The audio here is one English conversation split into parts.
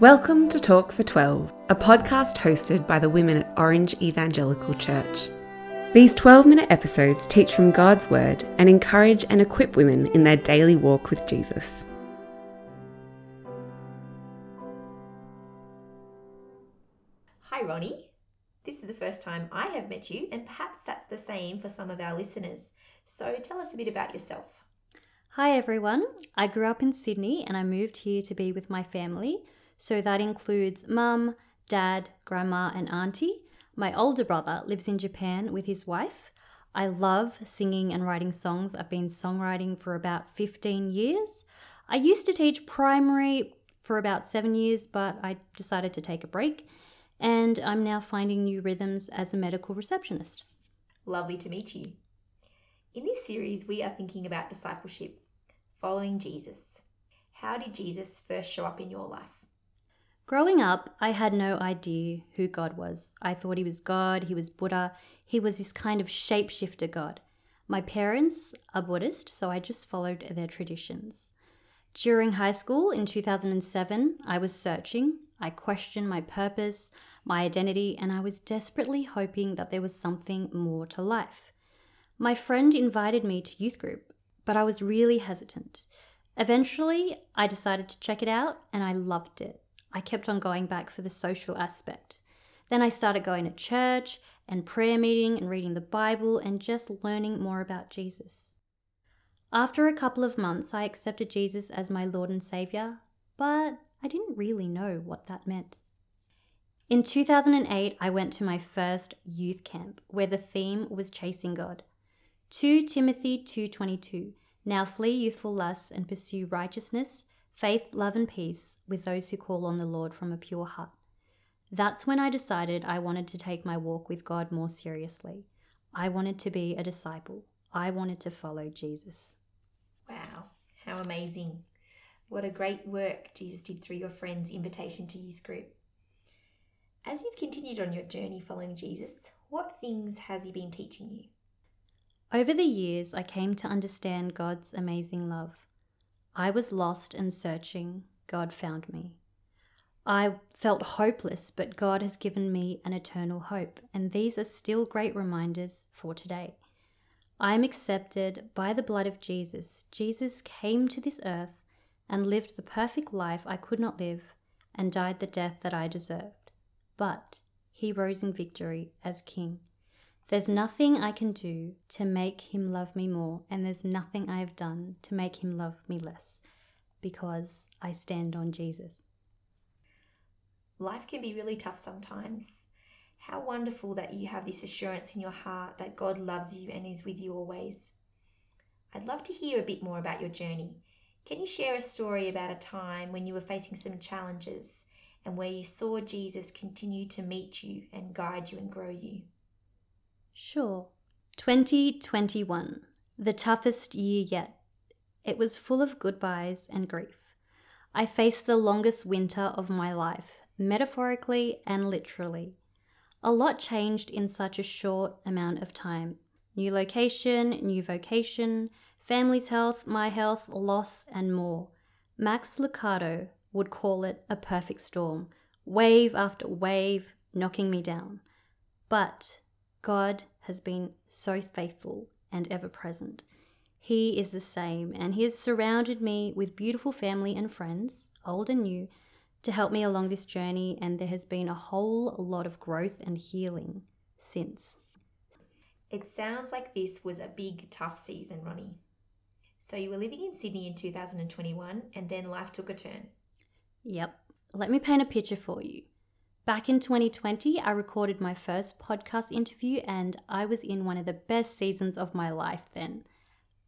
Welcome to Talk for 12, a podcast hosted by the women at Orange Evangelical Church. These 12 minute episodes teach from God's Word and encourage and equip women in their daily walk with Jesus. Hi, Ronnie. This is the first time I have met you, and perhaps that's the same for some of our listeners. So tell us a bit about yourself. Hi everyone. I grew up in Sydney and I moved here to be with my family. So that includes mum, dad, grandma, and auntie. My older brother lives in Japan with his wife. I love singing and writing songs. I've been songwriting for about 15 years. I used to teach primary for about seven years, but I decided to take a break. And I'm now finding new rhythms as a medical receptionist. Lovely to meet you. In this series, we are thinking about discipleship, following Jesus. How did Jesus first show up in your life? Growing up, I had no idea who God was. I thought he was God, he was Buddha, he was this kind of shapeshifter God. My parents are Buddhist, so I just followed their traditions. During high school in 2007, I was searching. I questioned my purpose, my identity, and I was desperately hoping that there was something more to life. My friend invited me to youth group, but I was really hesitant. Eventually, I decided to check it out and I loved it. I kept on going back for the social aspect. Then I started going to church and prayer meeting and reading the Bible and just learning more about Jesus. After a couple of months, I accepted Jesus as my Lord and Savior, but I didn't really know what that meant. In 2008, I went to my first youth camp where the theme was chasing God. 2 Timothy 2:22 Now flee youthful lusts and pursue righteousness, faith, love and peace with those who call on the Lord from a pure heart. That's when I decided I wanted to take my walk with God more seriously. I wanted to be a disciple. I wanted to follow Jesus. Wow, how amazing. What a great work Jesus did through your friend's invitation to youth group. As you've continued on your journey following Jesus, what things has he been teaching you? Over the years, I came to understand God's amazing love. I was lost and searching. God found me. I felt hopeless, but God has given me an eternal hope, and these are still great reminders for today. I am accepted by the blood of Jesus. Jesus came to this earth and lived the perfect life I could not live and died the death that I deserved. But he rose in victory as King. There's nothing I can do to make him love me more, and there's nothing I have done to make him love me less because I stand on Jesus. Life can be really tough sometimes. How wonderful that you have this assurance in your heart that God loves you and is with you always. I'd love to hear a bit more about your journey. Can you share a story about a time when you were facing some challenges and where you saw Jesus continue to meet you and guide you and grow you? Sure. 2021, the toughest year yet. It was full of goodbyes and grief. I faced the longest winter of my life, metaphorically and literally. A lot changed in such a short amount of time. New location, new vocation, family's health, my health, loss, and more. Max Lucado would call it a perfect storm, wave after wave knocking me down. But God has been so faithful and ever present. He is the same, and He has surrounded me with beautiful family and friends, old and new, to help me along this journey, and there has been a whole lot of growth and healing since. It sounds like this was a big, tough season, Ronnie. So you were living in Sydney in 2021, and then life took a turn. Yep. Let me paint a picture for you. Back in 2020, I recorded my first podcast interview and I was in one of the best seasons of my life then.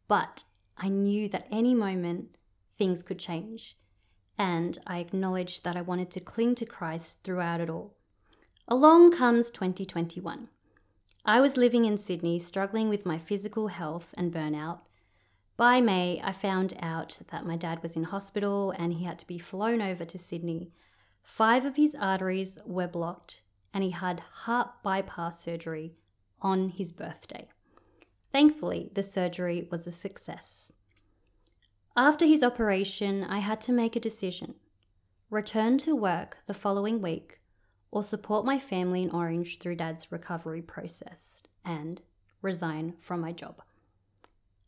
But I knew that any moment things could change. And I acknowledged that I wanted to cling to Christ throughout it all. Along comes 2021. I was living in Sydney, struggling with my physical health and burnout. By May, I found out that my dad was in hospital and he had to be flown over to Sydney Five of his arteries were blocked, and he had heart bypass surgery on his birthday. Thankfully, the surgery was a success. After his operation, I had to make a decision return to work the following week, or support my family in Orange through Dad's recovery process and resign from my job.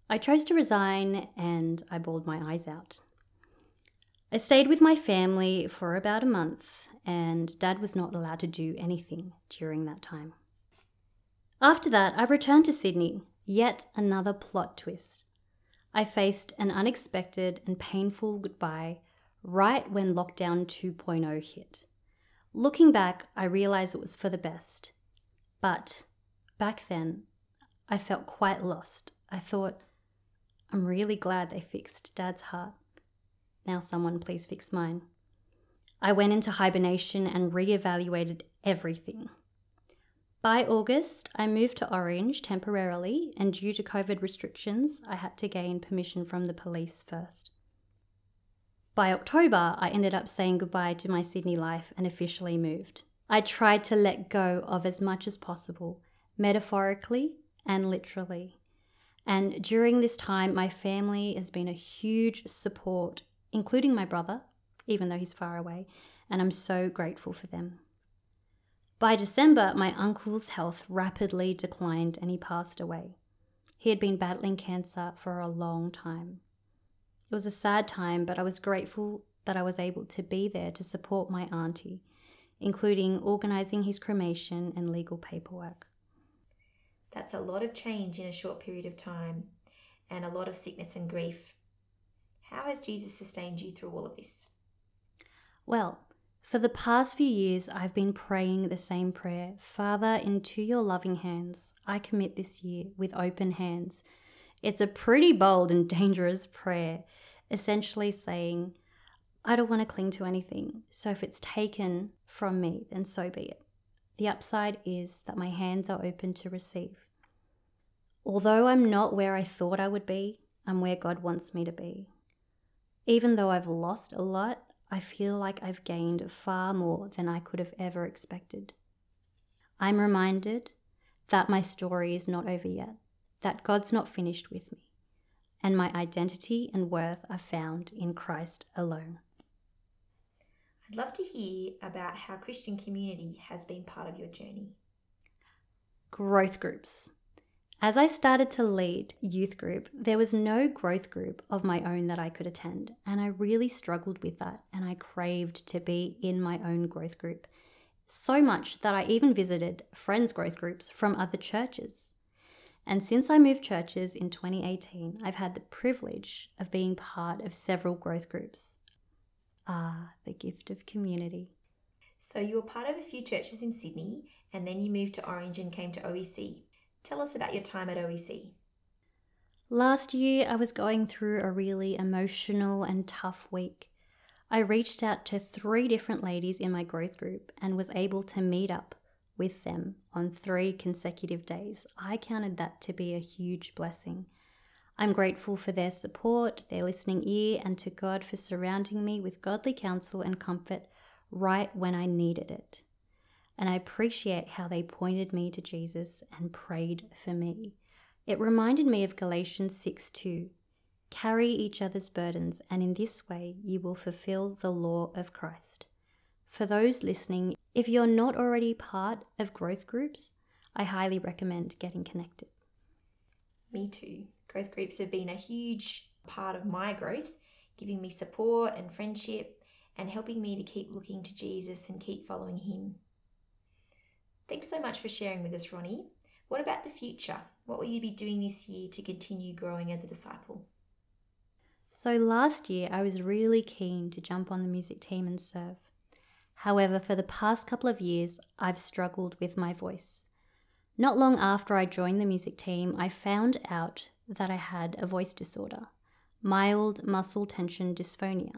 I chose to resign and I bawled my eyes out. I stayed with my family for about a month, and Dad was not allowed to do anything during that time. After that, I returned to Sydney, yet another plot twist. I faced an unexpected and painful goodbye right when lockdown 2.0 hit. Looking back, I realize it was for the best. But back then, I felt quite lost. I thought, I'm really glad they fixed Dad's heart. Now, someone please fix mine. I went into hibernation and re-evaluated everything. By August, I moved to Orange temporarily, and due to COVID restrictions, I had to gain permission from the police first. By October, I ended up saying goodbye to my Sydney life and officially moved. I tried to let go of as much as possible, metaphorically and literally. And during this time, my family has been a huge support, including my brother, even though he's far away, and I'm so grateful for them. By December, my uncle's health rapidly declined and he passed away. He had been battling cancer for a long time. It was a sad time, but I was grateful that I was able to be there to support my auntie, including organising his cremation and legal paperwork. That's a lot of change in a short period of time and a lot of sickness and grief. How has Jesus sustained you through all of this? Well, for the past few years, I've been praying the same prayer Father, into your loving hands, I commit this year with open hands. It's a pretty bold and dangerous prayer, essentially saying, I don't want to cling to anything, so if it's taken from me, then so be it. The upside is that my hands are open to receive. Although I'm not where I thought I would be, I'm where God wants me to be. Even though I've lost a lot, I feel like I've gained far more than I could have ever expected. I'm reminded that my story is not over yet, that God's not finished with me, and my identity and worth are found in Christ alone. I'd love to hear about how Christian community has been part of your journey. Growth groups. As I started to lead youth group, there was no growth group of my own that I could attend, and I really struggled with that and I craved to be in my own growth group. So much that I even visited friends' growth groups from other churches. And since I moved churches in 2018, I've had the privilege of being part of several growth groups. Ah, the gift of community. So you were part of a few churches in Sydney and then you moved to Orange and came to OEC. Tell us about your time at OEC. Last year, I was going through a really emotional and tough week. I reached out to three different ladies in my growth group and was able to meet up with them on three consecutive days. I counted that to be a huge blessing. I'm grateful for their support, their listening ear, and to God for surrounding me with godly counsel and comfort right when I needed it. And I appreciate how they pointed me to Jesus and prayed for me. It reminded me of Galatians 6 2. Carry each other's burdens, and in this way you will fulfill the law of Christ. For those listening, if you're not already part of growth groups, I highly recommend getting connected. Me too. Growth groups have been a huge part of my growth, giving me support and friendship and helping me to keep looking to Jesus and keep following Him. Thanks so much for sharing with us, Ronnie. What about the future? What will you be doing this year to continue growing as a disciple? So, last year I was really keen to jump on the music team and serve. However, for the past couple of years, I've struggled with my voice. Not long after I joined the music team, I found out that I had a voice disorder, mild muscle tension dysphonia.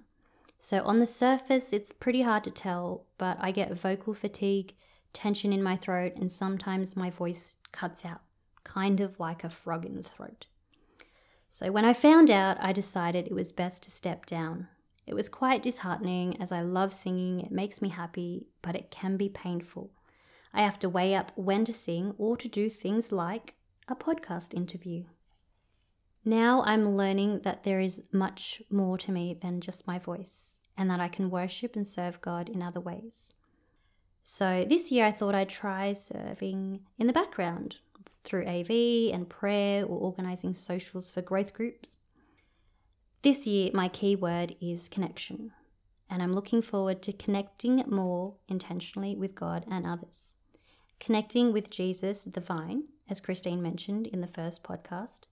So, on the surface, it's pretty hard to tell, but I get vocal fatigue, tension in my throat, and sometimes my voice cuts out, kind of like a frog in the throat. So, when I found out, I decided it was best to step down. It was quite disheartening as I love singing, it makes me happy, but it can be painful. I have to weigh up when to sing or to do things like a podcast interview. Now I'm learning that there is much more to me than just my voice, and that I can worship and serve God in other ways. So this year I thought I'd try serving in the background through AV and prayer or organising socials for growth groups. This year, my key word is connection, and I'm looking forward to connecting more intentionally with God and others. Connecting with Jesus, the vine, as Christine mentioned in the first podcast,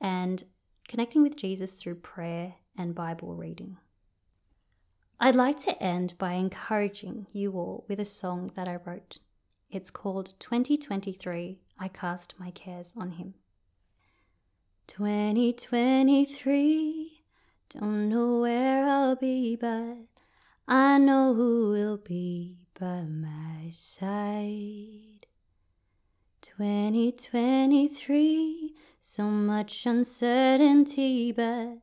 and connecting with Jesus through prayer and Bible reading. I'd like to end by encouraging you all with a song that I wrote. It's called 2023 I Cast My Cares on Him. 2023, don't know where I'll be, but I know who will be by my side. 2023, so much uncertainty, but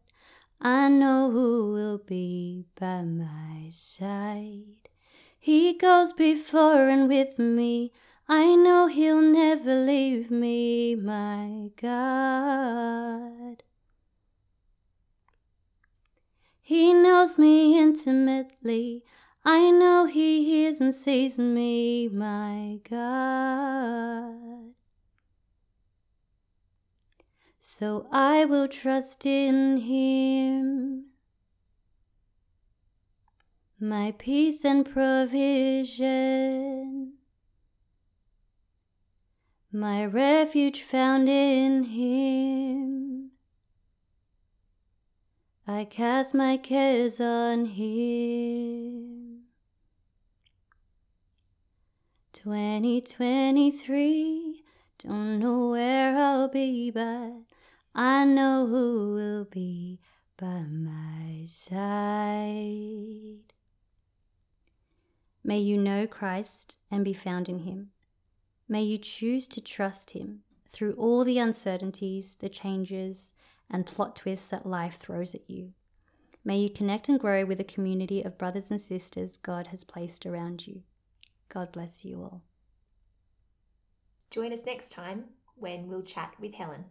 I know who will be by my side. He goes before and with me. I know he'll never leave me, my God. He knows me intimately. I know he hears and sees me, my God. So I will trust in him my peace and provision, my refuge found in Him. I cast my cares on Him. 2023, don't know where I'll be, but I know who will be by my side. May you know Christ and be found in him. May you choose to trust him through all the uncertainties, the changes, and plot twists that life throws at you. May you connect and grow with a community of brothers and sisters God has placed around you. God bless you all. Join us next time when we'll chat with Helen.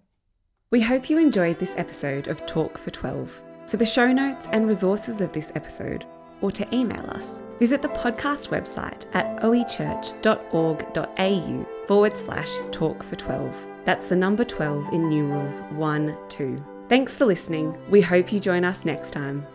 We hope you enjoyed this episode of Talk for 12. For the show notes and resources of this episode, or to email us, visit the podcast website at oechurch.org.au forward slash talk for 12. That's the number 12 in numerals 1 2. Thanks for listening. We hope you join us next time.